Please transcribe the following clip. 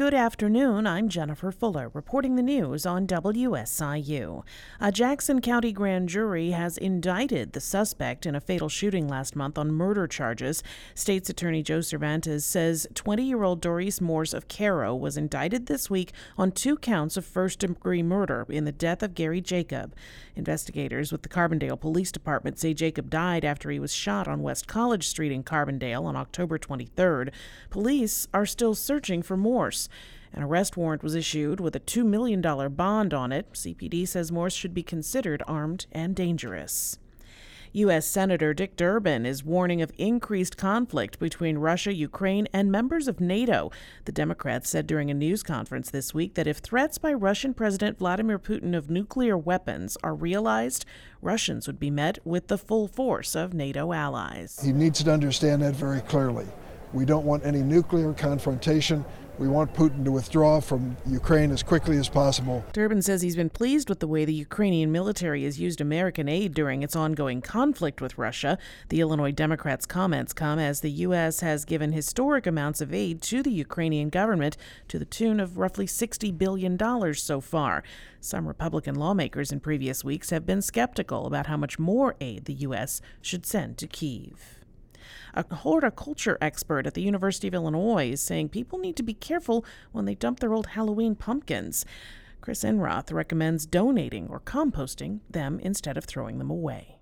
Good afternoon. I'm Jennifer Fuller, reporting the news on WSIU. A Jackson County grand jury has indicted the suspect in a fatal shooting last month on murder charges. State's Attorney Joe Cervantes says 20 year old Doris Morse of Cairo was indicted this week on two counts of first degree murder in the death of Gary Jacob. Investigators with the Carbondale Police Department say Jacob died after he was shot on West College Street in Carbondale on October 23rd. Police are still searching for Morse. An arrest warrant was issued with a $2 million bond on it. CPD says Morse should be considered armed and dangerous. U.S. Senator Dick Durbin is warning of increased conflict between Russia, Ukraine, and members of NATO. The Democrats said during a news conference this week that if threats by Russian President Vladimir Putin of nuclear weapons are realized, Russians would be met with the full force of NATO allies. He needs to understand that very clearly. We don't want any nuclear confrontation. We want Putin to withdraw from Ukraine as quickly as possible. Durbin says he's been pleased with the way the Ukrainian military has used American aid during its ongoing conflict with Russia. The Illinois Democrats' comments come as the U.S. has given historic amounts of aid to the Ukrainian government to the tune of roughly $60 billion so far. Some Republican lawmakers in previous weeks have been skeptical about how much more aid the U.S. should send to Kiev. A horticulture expert at the University of Illinois is saying people need to be careful when they dump their old Halloween pumpkins. Chris Enroth recommends donating or composting them instead of throwing them away.